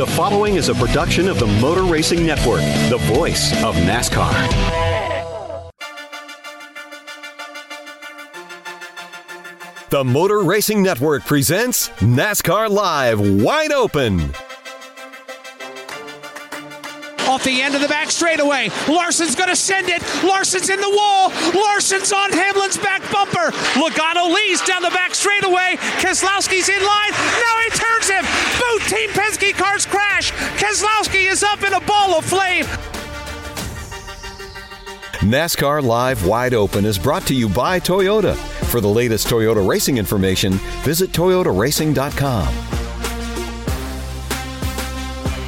The following is a production of the Motor Racing Network, the voice of NASCAR. The Motor Racing Network presents NASCAR Live Wide Open. Off the end of the back straightaway. Larson's going to send it. Larson's in the wall. Larson's on Hamlin's back bumper. Logano leads down the back straightaway. Keselowski's in line. Now he turns him. Both Team Penske cars crash. Keselowski is up in a ball of flame. NASCAR Live Wide Open is brought to you by Toyota. For the latest Toyota racing information, visit toyotaracing.com.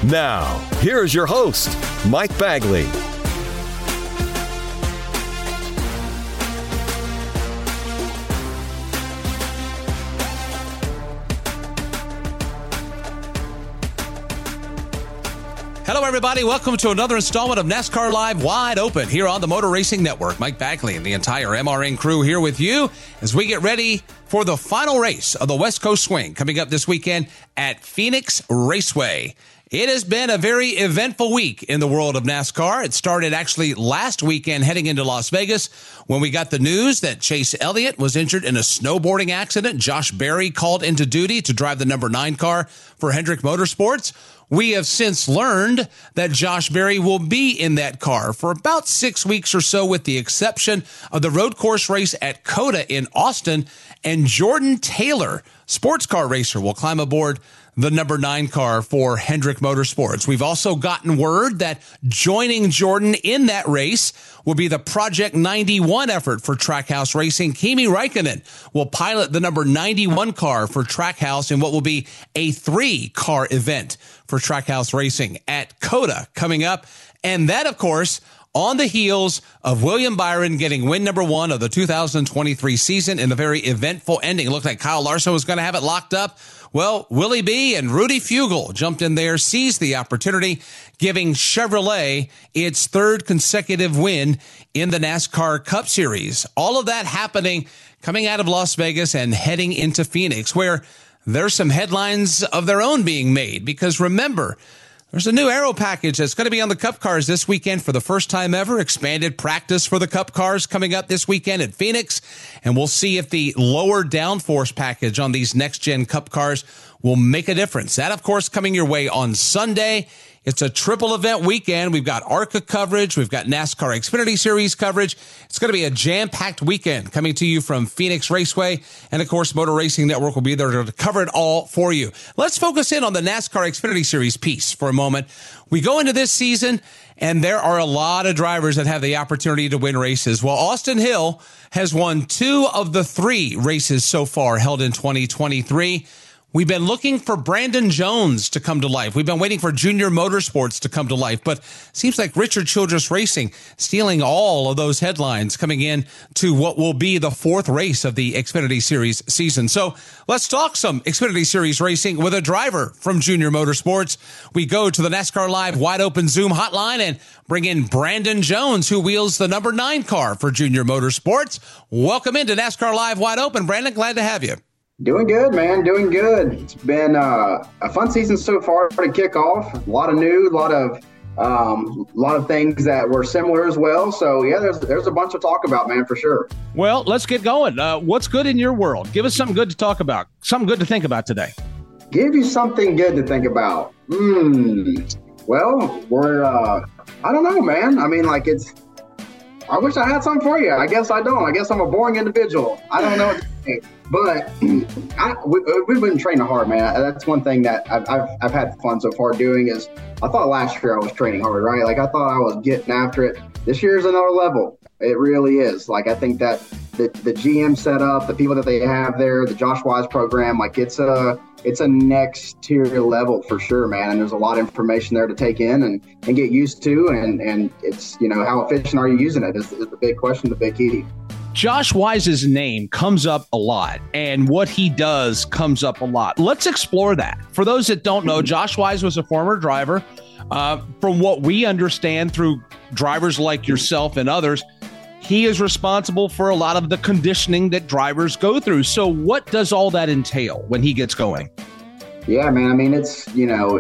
Now, here is your host, Mike Bagley. Hello, everybody. Welcome to another installment of NASCAR Live Wide Open here on the Motor Racing Network. Mike Bagley and the entire MRN crew here with you as we get ready for the final race of the West Coast Swing coming up this weekend at Phoenix Raceway. It has been a very eventful week in the world of NASCAR. It started actually last weekend heading into Las Vegas when we got the news that Chase Elliott was injured in a snowboarding accident. Josh Berry called into duty to drive the number nine car for Hendrick Motorsports. We have since learned that Josh Berry will be in that car for about six weeks or so, with the exception of the road course race at COTA in Austin. And Jordan Taylor, sports car racer, will climb aboard the number nine car for Hendrick Motorsports. We've also gotten word that joining Jordan in that race will be the Project 91 effort for Trackhouse Racing. Kimi Raikkonen will pilot the number 91 car for Trackhouse in what will be a three car event for Trackhouse Racing at COTA coming up. And that, of course, on the heels of William Byron getting win number one of the 2023 season in a very eventful ending. It looked like Kyle Larson was going to have it locked up. Well, Willie B and Rudy Fugle jumped in there, seized the opportunity, giving Chevrolet its third consecutive win in the NASCAR Cup Series. All of that happening coming out of Las Vegas and heading into Phoenix, where there's some headlines of their own being made. Because remember, there's a new aero package that's going to be on the Cup cars this weekend for the first time ever. Expanded practice for the Cup cars coming up this weekend at Phoenix. And we'll see if the lower downforce package on these next gen Cup cars will make a difference. That, of course, coming your way on Sunday It's a triple event weekend. We've got ARCA coverage. We've got NASCAR Xfinity Series coverage. It's going to be a jam packed weekend coming to you from Phoenix Raceway. And of course, Motor Racing Network will be there to cover it all for you. Let's focus in on the NASCAR Xfinity Series piece for a moment. We go into this season and there are a lot of drivers that have the opportunity to win races. Well, Austin Hill has won two of the three races so far held in 2023. We've been looking for Brandon Jones to come to life. We've been waiting for Junior Motorsports to come to life, but seems like Richard Childress Racing stealing all of those headlines coming in to what will be the fourth race of the Xfinity Series season. So let's talk some Xfinity Series racing with a driver from Junior Motorsports. We go to the NASCAR Live wide open Zoom hotline and bring in Brandon Jones, who wheels the number nine car for Junior Motorsports. Welcome into NASCAR Live wide open. Brandon, glad to have you. Doing good, man. Doing good. It's been uh, a fun season so far to kick off. A lot of new, a lot of um, a lot of things that were similar as well. So yeah, there's there's a bunch to talk about, man, for sure. Well, let's get going. Uh, what's good in your world? Give us something good to talk about. Something good to think about today. Give you something good to think about. Hmm. Well, we're uh, I don't know, man. I mean, like it's. I wish I had something for you. I guess I don't. I guess I'm a boring individual. I don't know. But I, we, uh, have been training hard, man. Uh, that's one thing that I've, I've, I've, had fun so far doing is I thought last year I was training hard, right? Like I thought I was getting after it. This year is another level. It really is. Like I think that the, the GM setup, the people that they have there, the Josh Wise program, like it's a it's a next tier level for sure, man. And there's a lot of information there to take in and, and get used to. And, and it's, you know, how efficient are you using it is, is the big question, the big key. Josh Wise's name comes up a lot and what he does comes up a lot. Let's explore that. For those that don't know, Josh Wise was a former driver. Uh, from what we understand through drivers like yourself and others, he is responsible for a lot of the conditioning that drivers go through. So, what does all that entail when he gets going? Yeah, man. I mean, it's, you know,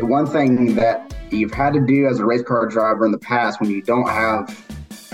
one thing that you've had to do as a race car driver in the past when you don't have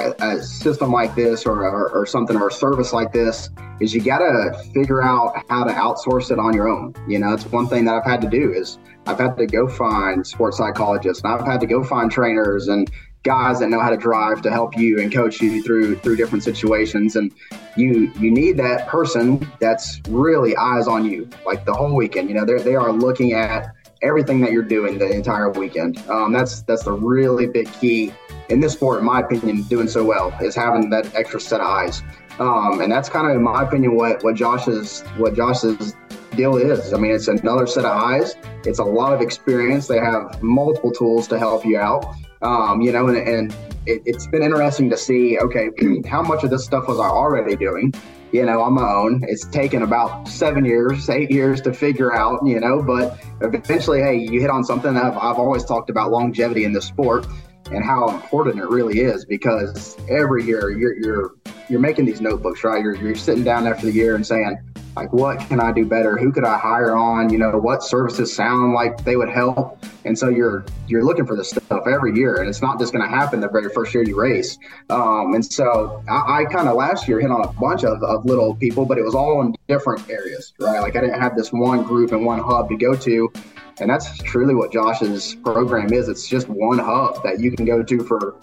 a, a system like this or, or, or, something or a service like this is you got to figure out how to outsource it on your own. You know, it's one thing that I've had to do is I've had to go find sports psychologists and I've had to go find trainers and guys that know how to drive to help you and coach you through through different situations and you you need that person that's really eyes on you like the whole weekend you know they they are looking at everything that you're doing the entire weekend um, that's that's the really big key in this sport, in my opinion, doing so well is having that extra set of eyes. Um, and that's kind of, in my opinion, what what Josh's what Josh's deal is. I mean, it's another set of eyes. It's a lot of experience. They have multiple tools to help you out. Um, you know, and, and it, it's been interesting to see. Okay, how much of this stuff was I already doing? You know, on my own. It's taken about seven years, eight years to figure out, you know, but eventually, hey, you hit on something I've, I've always talked about longevity in this sport and how important it really is because every year you're you're you're making these notebooks, right? You're you're sitting down after the year and saying, like, what can I do better? Who could I hire on? You know, what services sound like they would help? And so you're you're looking for this stuff every year, and it's not just going to happen the very first year you race. Um, and so I, I kind of last year hit on a bunch of, of little people, but it was all in different areas, right? Like I didn't have this one group and one hub to go to. And that's truly what Josh's program is. It's just one hub that you can go to for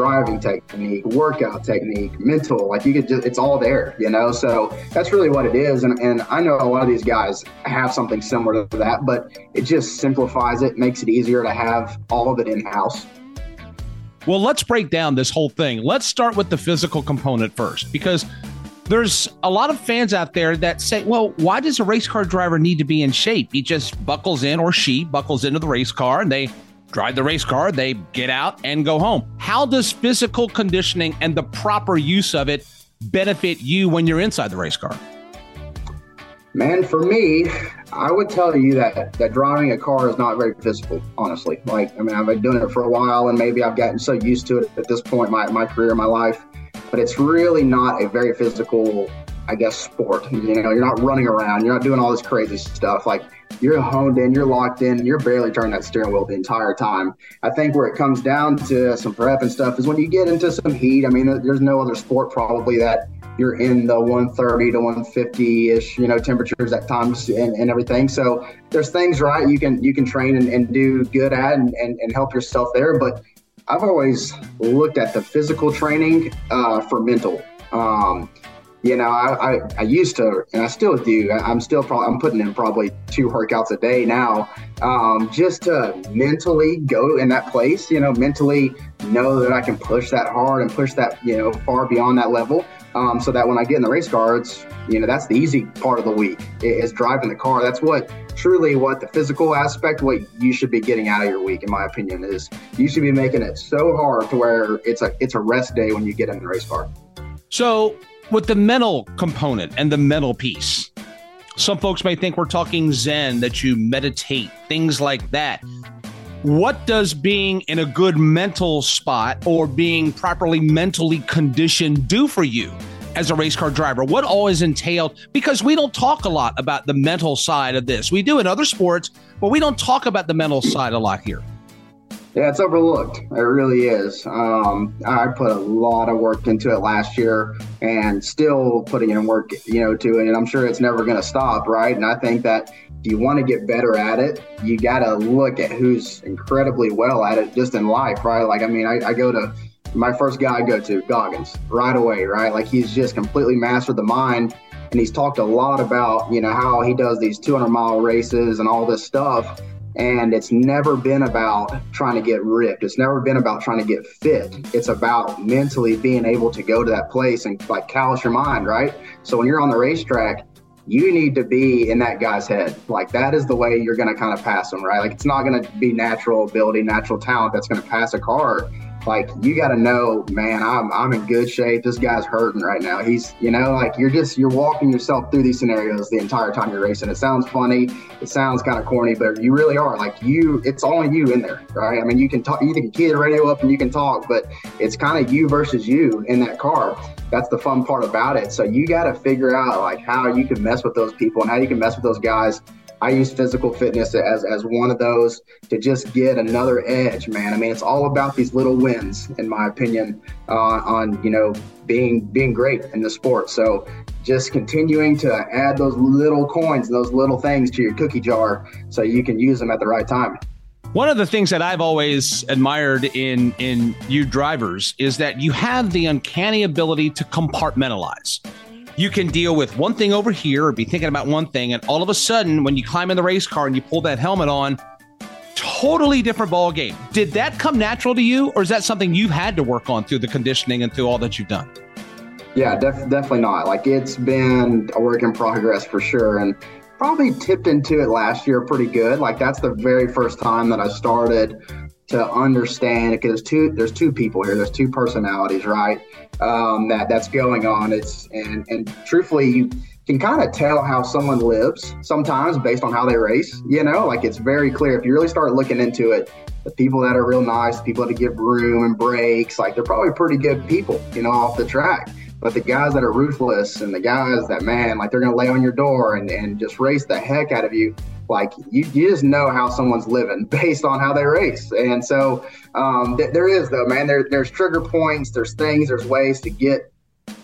driving technique, workout technique, mental. Like you could just, it's all there, you know? So that's really what it is. And, and I know a lot of these guys have something similar to that, but it just simplifies it, makes it easier to have all of it in house. Well, let's break down this whole thing. Let's start with the physical component first, because there's a lot of fans out there that say, well, why does a race car driver need to be in shape? He just buckles in or she buckles into the race car and they drive the race car, they get out and go home. How does physical conditioning and the proper use of it benefit you when you're inside the race car? Man, for me, I would tell you that that driving a car is not very physical, honestly. Like, I mean, I've been doing it for a while and maybe I've gotten so used to it at this point, my, my career, my life but it's really not a very physical, I guess, sport. You know, you're not running around, you're not doing all this crazy stuff. Like you're honed in, you're locked in, you're barely turning that steering wheel the entire time. I think where it comes down to some prep and stuff is when you get into some heat. I mean, there's no other sport probably that you're in the 130 to 150 ish, you know, temperatures at times and, and everything. So there's things, right, you can you can train and, and do good at and, and, and help yourself there. But I've always looked at the physical training uh, for mental. Um, you know, I, I, I, used to, and I still do. I'm still probably I'm putting in probably two workouts a day now, um, just to mentally go in that place. You know, mentally know that I can push that hard and push that you know far beyond that level, um, so that when I get in the race cards, you know, that's the easy part of the week is driving the car. That's what truly what the physical aspect, what you should be getting out of your week, in my opinion, is you should be making it so hard to where it's a it's a rest day when you get in the race car. So with the mental component and the mental piece. Some folks may think we're talking Zen, that you meditate, things like that. What does being in a good mental spot or being properly mentally conditioned do for you as a race car driver? What all is entailed? Because we don't talk a lot about the mental side of this. We do in other sports, but we don't talk about the mental side a lot here. Yeah, it's overlooked. It really is. Um, I put a lot of work into it last year and still putting in work, you know, to it. And I'm sure it's never going to stop, right? And I think that if you want to get better at it, you got to look at who's incredibly well at it just in life, right? Like, I mean, I, I go to my first guy I go to, Goggins, right away, right? Like, he's just completely mastered the mind. And he's talked a lot about, you know, how he does these 200 mile races and all this stuff and it's never been about trying to get ripped. It's never been about trying to get fit. It's about mentally being able to go to that place and like callous your mind, right? So when you're on the racetrack, you need to be in that guy's head. Like that is the way you're going to kind of pass them, right? Like it's not going to be natural ability, natural talent that's going to pass a car like you got to know, man, I'm I'm in good shape. This guy's hurting right now. He's, you know, like you're just you're walking yourself through these scenarios the entire time you're racing. It sounds funny, it sounds kind of corny, but you really are. Like you, it's only you in there, right? I mean, you can talk, you can key the radio up and you can talk, but it's kind of you versus you in that car. That's the fun part about it. So you got to figure out like how you can mess with those people and how you can mess with those guys I use physical fitness as, as one of those to just get another edge, man. I mean, it's all about these little wins, in my opinion, uh, on you know being being great in the sport. So just continuing to add those little coins and those little things to your cookie jar so you can use them at the right time. One of the things that I've always admired in in you drivers is that you have the uncanny ability to compartmentalize you can deal with one thing over here or be thinking about one thing and all of a sudden when you climb in the race car and you pull that helmet on totally different ball game did that come natural to you or is that something you've had to work on through the conditioning and through all that you've done? Yeah def- definitely not. Like it's been a work in progress for sure and probably tipped into it last year pretty good. Like that's the very first time that i started to understand because there's two there's two people here there's two personalities right um, that that's going on. It's and and truthfully you can kind of tell how someone lives sometimes based on how they race you know like it's very clear. If you really start looking into it the people that are real nice the people that give room and breaks like they're probably pretty good people you know off the track. But the guys that are ruthless and the guys that man like they're to lay on your door and, and just race the heck out of you like you, you just know how someone's living based on how they race. And so um, th- there is though, man. There, there's trigger points. There's things. There's ways to get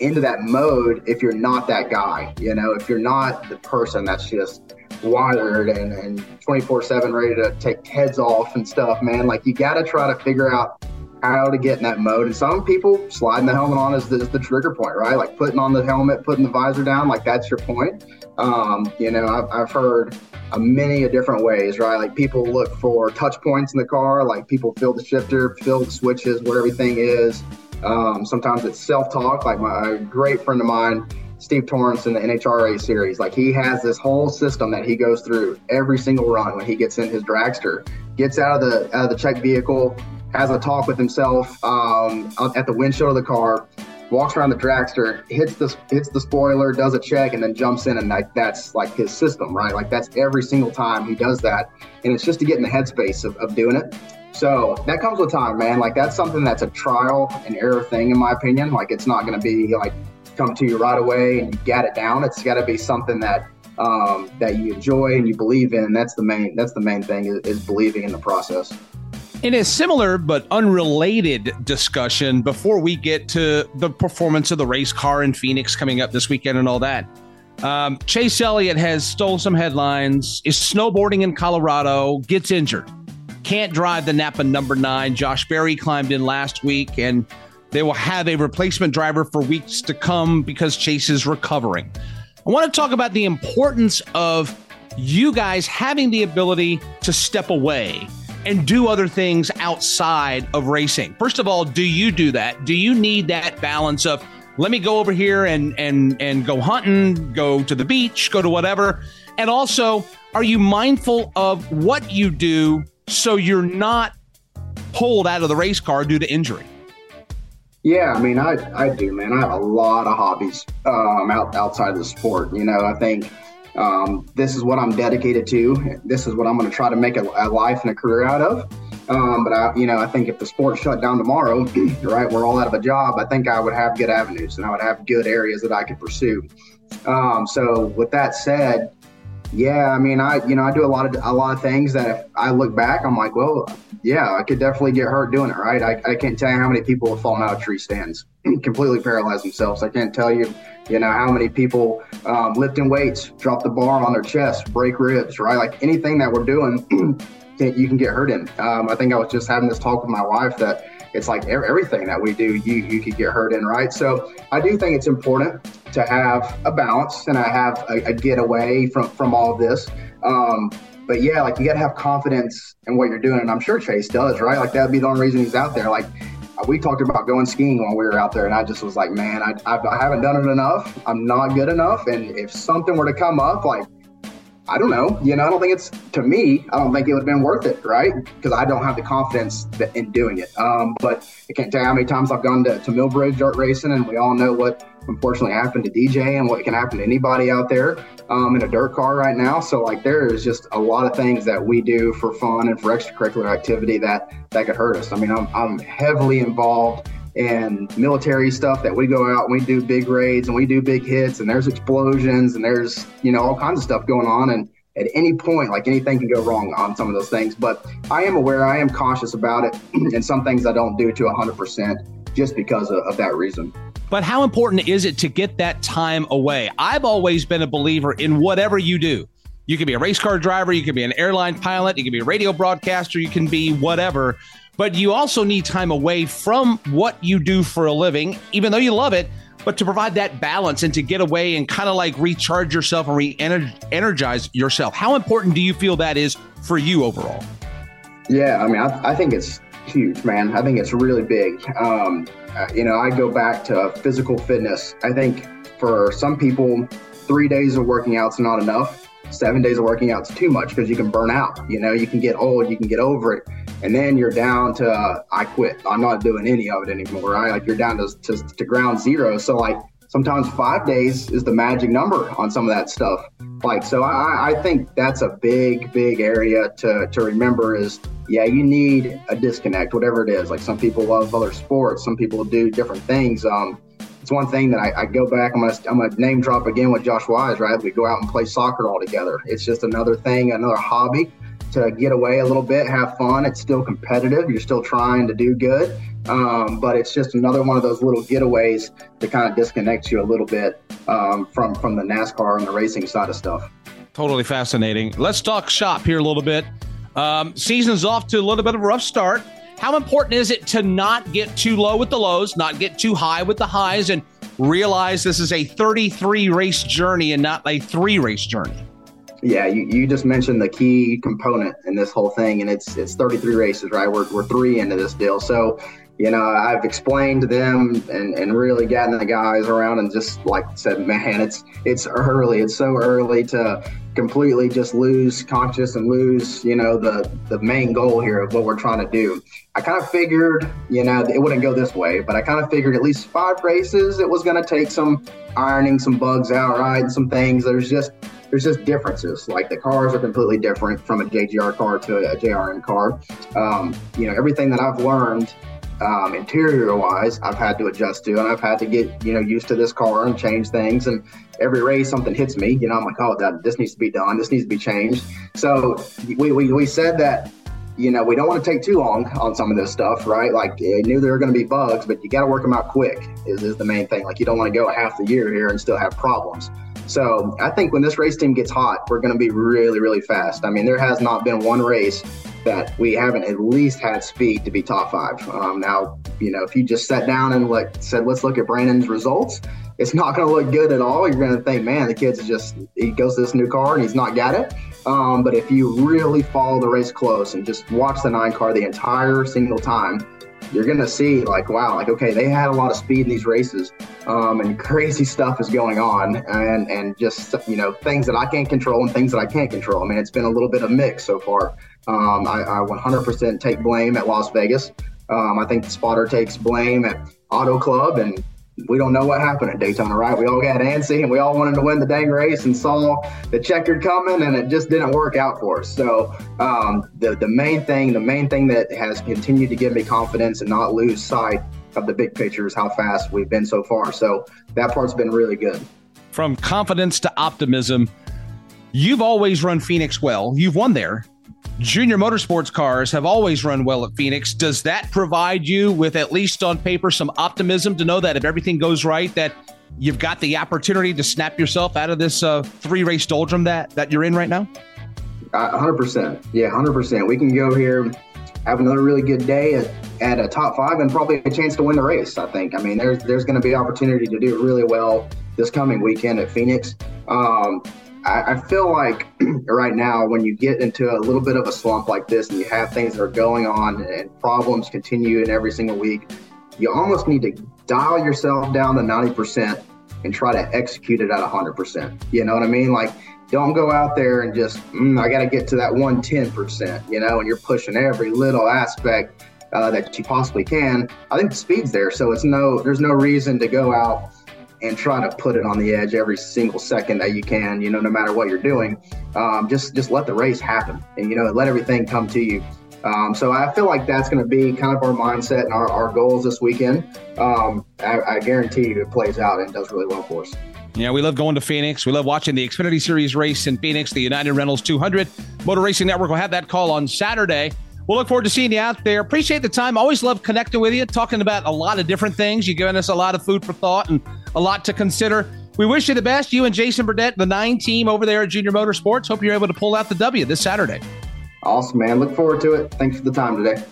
into that mode if you're not that guy. You know, if you're not the person that's just wired and, and 24/7 ready to take heads off and stuff, man. Like you got to try to figure out how to get in that mode. And some people sliding the helmet on is the, is the, trigger point, right? Like putting on the helmet, putting the visor down, like that's your point. Um, you know, I've, I've heard a many a different ways, right? Like people look for touch points in the car, like people feel the shifter, feel the switches, what everything is. Um, sometimes it's self-talk. Like my a great friend of mine, Steve Torrence in the NHRA series, like he has this whole system that he goes through every single run when he gets in his dragster, gets out of the out of the check vehicle, has a talk with himself um, at the windshield of the car, walks around the dragster, hits the hits the spoiler, does a check, and then jumps in, and like that's like his system, right? Like that's every single time he does that, and it's just to get in the headspace of, of doing it. So that comes with time, man. Like that's something that's a trial and error thing, in my opinion. Like it's not going to be like come to you right away and you get it down. It's got to be something that um, that you enjoy and you believe in. That's the main. That's the main thing is, is believing in the process. In a similar but unrelated discussion, before we get to the performance of the race car in Phoenix coming up this weekend and all that, um, Chase Elliott has stole some headlines, is snowboarding in Colorado, gets injured, can't drive the Napa number nine. Josh Berry climbed in last week, and they will have a replacement driver for weeks to come because Chase is recovering. I want to talk about the importance of you guys having the ability to step away and do other things outside of racing. First of all, do you do that? Do you need that balance of let me go over here and and and go hunting, go to the beach, go to whatever? And also, are you mindful of what you do so you're not pulled out of the race car due to injury? Yeah, I mean, I, I do, man. I have a lot of hobbies um, out, outside of the sport. You know, I think um, this is what I'm dedicated to. This is what I'm going to try to make a, a, life and a career out of. Um, but I, you know, I think if the sport shut down tomorrow, right, we're all out of a job. I think I would have good avenues and I would have good areas that I could pursue. Um, so with that said, yeah, I mean, I you know I do a lot of a lot of things that if I look back, I'm like, well, yeah, I could definitely get hurt doing it, right? I, I can't tell you how many people have fallen out of tree stands, completely paralyzed themselves. I can't tell you you know, how many people um, lifting weights, drop the bar on their chest, break ribs, right? Like anything that we're doing, you can get hurt in. Um, I think I was just having this talk with my wife that it's like everything that we do, you you could get hurt in, right? So I do think it's important to have a balance and I have a, a getaway from from all of this. Um, but yeah, like you got to have confidence in what you're doing, and I'm sure Chase does, right? Like that'd be the only reason he's out there. Like we talked about going skiing when we were out there, and I just was like, man, I, I, I haven't done it enough. I'm not good enough. And if something were to come up, like, I don't know, you know, I don't think it's to me. I don't think it would have been worth it, right? Because I don't have the confidence in doing it. Um, but I can't tell you how many times I've gone to, to Millbridge dirt racing, and we all know what unfortunately happened to DJ and what can happen to anybody out there um, in a dirt car right now. So like there is just a lot of things that we do for fun and for extracurricular activity that that could hurt us. I mean, I'm, I'm heavily involved in military stuff that we go out and we do big raids and we do big hits and there's explosions and there's you know all kinds of stuff going on and at any point like anything can go wrong on some of those things but i am aware i am cautious about it and some things i don't do to 100% just because of, of that reason but how important is it to get that time away? I've always been a believer in whatever you do. You can be a race car driver, you can be an airline pilot, you can be a radio broadcaster, you can be whatever. But you also need time away from what you do for a living, even though you love it, but to provide that balance and to get away and kind of like recharge yourself and re energize yourself. How important do you feel that is for you overall? Yeah, I mean, I, I think it's huge, man. I think it's really big. Um, uh, you know, I go back to physical fitness. I think for some people, three days of working out's not enough. Seven days of working out's too much because you can burn out. You know, you can get old, you can get over it, and then you're down to uh, I quit. I'm not doing any of it anymore. Right? Like you're down to, to, to ground zero. So like sometimes five days is the magic number on some of that stuff. Like so, I, I think that's a big, big area to to remember is yeah, you need a disconnect, whatever it is. Like some people love other sports, some people do different things. Um, it's one thing that I, I, go back. I'm gonna, I'm gonna name drop again with Josh Wise. Right, we go out and play soccer all together. It's just another thing, another hobby to get away a little bit, have fun. It's still competitive. You're still trying to do good, um, but it's just another one of those little getaways to kind of disconnect you a little bit um, from from the NASCAR and the racing side of stuff. Totally fascinating. Let's talk shop here a little bit. Um, season's off to a little bit of a rough start. How important is it to not get too low with the lows, not get too high with the highs, and realize this is a 33 race journey and not a three race journey? Yeah, you, you just mentioned the key component in this whole thing, and it's it's 33 races, right? We're, we're three into this deal. So you know, I've explained to them and, and really gotten the guys around and just like said, man, it's it's early. It's so early to completely just lose conscious and lose, you know, the the main goal here of what we're trying to do. I kind of figured, you know, it wouldn't go this way, but I kind of figured at least five races it was going to take some ironing some bugs out, right, and some things. There's just there's just differences. Like the cars are completely different from a JGR car to a JRM car. Um, you know, everything that I've learned um, interior wise I've had to adjust to and I've had to get you know used to this car and change things and every race something hits me you know I'm like oh that this needs to be done this needs to be changed so we, we, we said that you know, we don't want to take too long on some of this stuff, right? Like, I knew there were going to be bugs, but you got to work them out quick, is, is the main thing. Like, you don't want to go half the year here and still have problems. So I think when this race team gets hot, we're going to be really, really fast. I mean, there has not been one race that we haven't at least had speed to be top five. Um, now, you know, if you just sat down and like said, let's look at Brandon's results, it's not going to look good at all. You're going to think, man, the kid's just he goes to this new car and he's not got it. Um, but if you really follow the race close and just watch the nine car the entire single time, you're going to see like, wow, like, okay, they had a lot of speed in these races um, and crazy stuff is going on and, and just, you know, things that I can't control and things that I can't control. I mean, it's been a little bit of mix so far. Um, I, I 100% take blame at Las Vegas. Um, I think the spotter takes blame at Auto Club and we don't know what happened at Daytona, right? We all got antsy and we all wanted to win the dang race and saw the checkered coming and it just didn't work out for us. So um, the, the main thing, the main thing that has continued to give me confidence and not lose sight of the big picture is how fast we've been so far. So that part's been really good. From confidence to optimism, you've always run Phoenix well. You've won there junior motorsports cars have always run well at Phoenix. Does that provide you with at least on paper some optimism to know that if everything goes right, that you've got the opportunity to snap yourself out of this uh, three race doldrum that that you're in right now? Uh, hundred percent, yeah, hundred percent. We can go here, have another really good day at, at a top five, and probably a chance to win the race. I think. I mean, there's there's going to be opportunity to do really well this coming weekend at Phoenix. Um, I, I feel like right now, when you get into a little bit of a slump like this and you have things that are going on and problems continue in every single week, you almost need to dial yourself down to 90% and try to execute it at 100%. You know what I mean? Like, don't go out there and just, mm, I got to get to that 110%, you know, and you're pushing every little aspect uh, that you possibly can. I think the speed's there. So it's no, there's no reason to go out and try to put it on the edge every single second that you can. You know, no matter what you're doing, um, just just let the race happen, and you know, let everything come to you. Um, so I feel like that's going to be kind of our mindset and our, our goals this weekend. Um, I, I guarantee you it plays out and does really well for us. Yeah, we love going to Phoenix. We love watching the Xfinity Series race in Phoenix, the United Rentals 200. Motor Racing Network will have that call on Saturday. We'll look forward to seeing you out there. Appreciate the time. Always love connecting with you, talking about a lot of different things. You've given us a lot of food for thought and a lot to consider. We wish you the best, you and Jason Burdett, the nine team over there at Junior Motorsports. Hope you're able to pull out the W this Saturday. Awesome, man. Look forward to it. Thanks for the time today.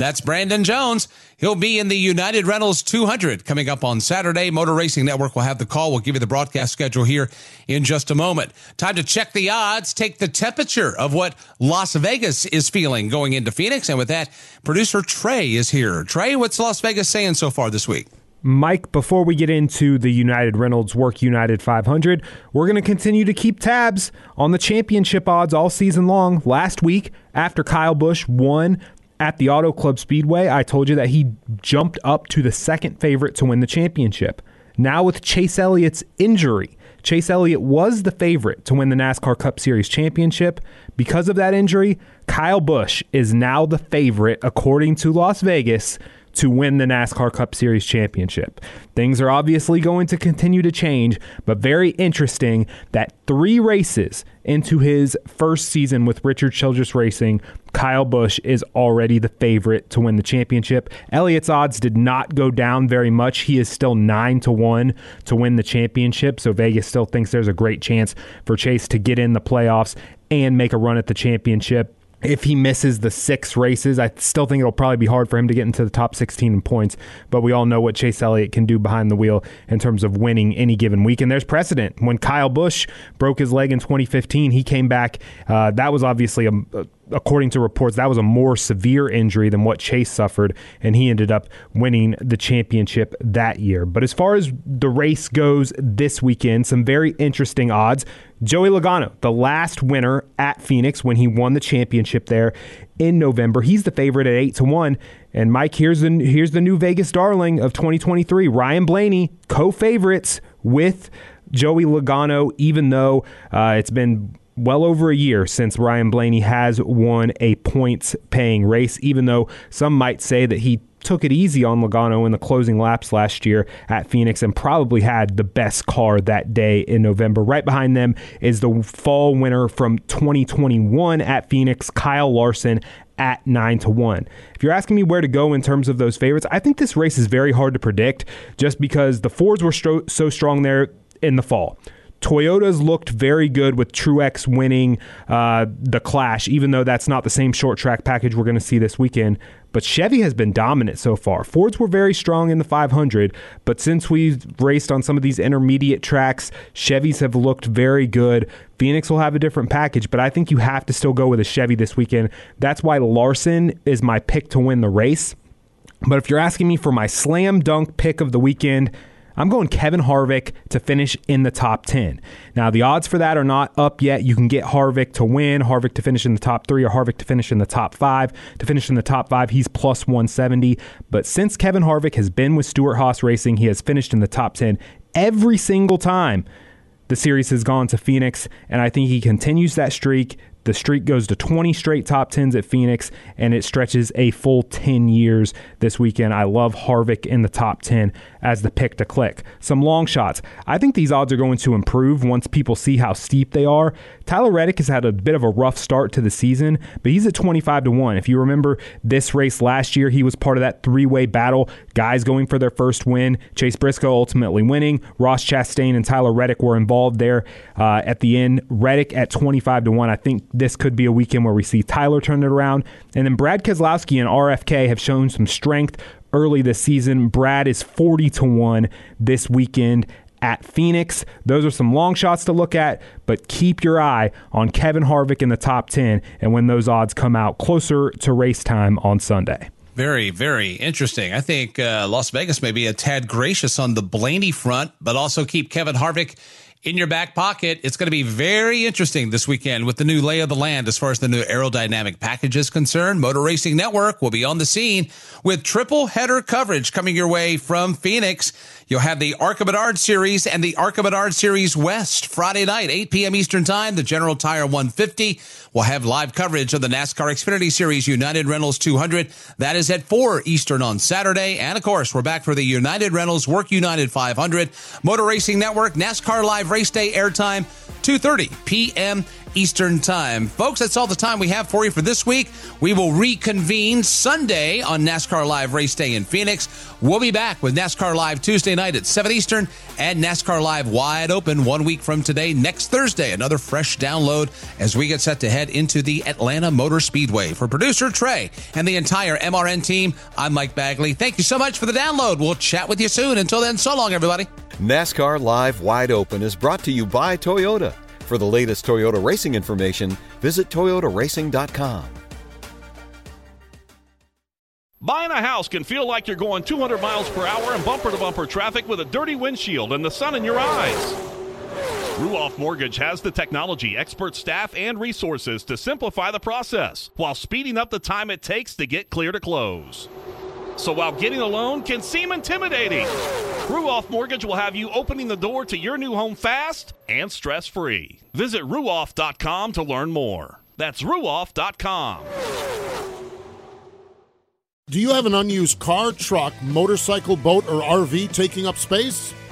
That's Brandon Jones. He'll be in the United Rentals 200 coming up on Saturday. Motor Racing Network will have the call. We'll give you the broadcast schedule here in just a moment. Time to check the odds, take the temperature of what Las Vegas is feeling going into Phoenix. And with that, producer Trey is here. Trey, what's Las Vegas saying so far this week? Mike, before we get into the United Rentals Work United 500, we're going to continue to keep tabs on the championship odds all season long. Last week, after Kyle Busch won at the Auto Club Speedway, I told you that he jumped up to the second favorite to win the championship. Now, with Chase Elliott's injury, Chase Elliott was the favorite to win the NASCAR Cup Series championship. Because of that injury, Kyle Busch is now the favorite, according to Las Vegas, to win the NASCAR Cup Series championship. Things are obviously going to continue to change, but very interesting that three races into his first season with Richard Childress Racing, Kyle Busch is already the favorite to win the championship. Elliott's odds did not go down very much. He is still 9 to 1 to win the championship, so Vegas still thinks there's a great chance for Chase to get in the playoffs and make a run at the championship if he misses the six races, I still think it'll probably be hard for him to get into the top 16 in points. But we all know what Chase Elliott can do behind the wheel in terms of winning any given week. And there's precedent. When Kyle Busch broke his leg in 2015, he came back. Uh, that was obviously a, a according to reports, that was a more severe injury than what Chase suffered, and he ended up winning the championship that year. But as far as the race goes this weekend, some very interesting odds. Joey Logano, the last winner at Phoenix when he won the championship there in November, he's the favorite at eight to one. And Mike, here's the here's the new Vegas darling of 2023, Ryan Blaney, co-favorites with Joey Logano, even though uh, it's been well over a year since Ryan Blaney has won a points paying race, even though some might say that he took it easy on Logano in the closing laps last year at Phoenix and probably had the best car that day in November. Right behind them is the fall winner from 2021 at Phoenix, Kyle Larson at 9 to 1. If you're asking me where to go in terms of those favorites, I think this race is very hard to predict just because the Fords were so strong there in the fall. Toyota's looked very good with Truex winning uh, the Clash, even though that's not the same short track package we're going to see this weekend. But Chevy has been dominant so far. Fords were very strong in the 500, but since we've raced on some of these intermediate tracks, Chevys have looked very good. Phoenix will have a different package, but I think you have to still go with a Chevy this weekend. That's why Larson is my pick to win the race. But if you're asking me for my slam dunk pick of the weekend, I'm going Kevin Harvick to finish in the top 10. Now, the odds for that are not up yet. You can get Harvick to win, Harvick to finish in the top three, or Harvick to finish in the top five. To finish in the top five, he's plus 170. But since Kevin Harvick has been with Stewart Haas Racing, he has finished in the top 10 every single time the series has gone to Phoenix, and I think he continues that streak. The streak goes to 20 straight top 10s at Phoenix, and it stretches a full 10 years this weekend. I love Harvick in the top 10 as the pick to click. Some long shots. I think these odds are going to improve once people see how steep they are. Tyler Reddick has had a bit of a rough start to the season, but he's at 25 to 1. If you remember this race last year, he was part of that three way battle. Guys going for their first win. Chase Briscoe ultimately winning. Ross Chastain and Tyler Reddick were involved there uh, at the end. Reddick at 25 to 1. I think this could be a weekend where we see Tyler turn it around. And then Brad Keselowski and RFK have shown some strength early this season. Brad is 40 to 1 this weekend at Phoenix. Those are some long shots to look at, but keep your eye on Kevin Harvick in the top 10 and when those odds come out closer to race time on Sunday. Very, very interesting. I think uh, Las Vegas may be a tad gracious on the Blaney front, but also keep Kevin Harvick in your back pocket. It's going to be very interesting this weekend with the new lay of the land as far as the new aerodynamic package is concerned. Motor Racing Network will be on the scene with triple header coverage coming your way from Phoenix. You'll have the ARCA Menard Series and the ARCA Menard Series West Friday night, 8 p.m. Eastern Time. The General Tire 150 will have live coverage of the NASCAR Xfinity Series United Rentals 200. That is at 4 Eastern on Saturday. And of course, we're back for the United Rentals Work United 500. Motor Racing Network, NASCAR Live Race Day airtime, 2.30 p.m. Eastern Time. Folks, that's all the time we have for you for this week. We will reconvene Sunday on NASCAR Live Race Day in Phoenix. We'll be back with NASCAR Live Tuesday night at 7 Eastern and NASCAR Live wide open one week from today, next Thursday. Another fresh download as we get set to head into the Atlanta Motor Speedway. For producer Trey and the entire MRN team, I'm Mike Bagley. Thank you so much for the download. We'll chat with you soon. Until then, so long, everybody. NASCAR Live Wide Open is brought to you by Toyota. For the latest Toyota racing information, visit toyotaracing.com. Buying a house can feel like you're going 200 miles per hour in bumper to bumper traffic with a dirty windshield and the sun in your eyes. Ruoff Mortgage has the technology, expert staff, and resources to simplify the process while speeding up the time it takes to get clear to close. So while getting a loan can seem intimidating, Ruoff Mortgage will have you opening the door to your new home fast and stress free. Visit ruoff.com to learn more. That's ruoff.com. Do you have an unused car, truck, motorcycle, boat, or RV taking up space?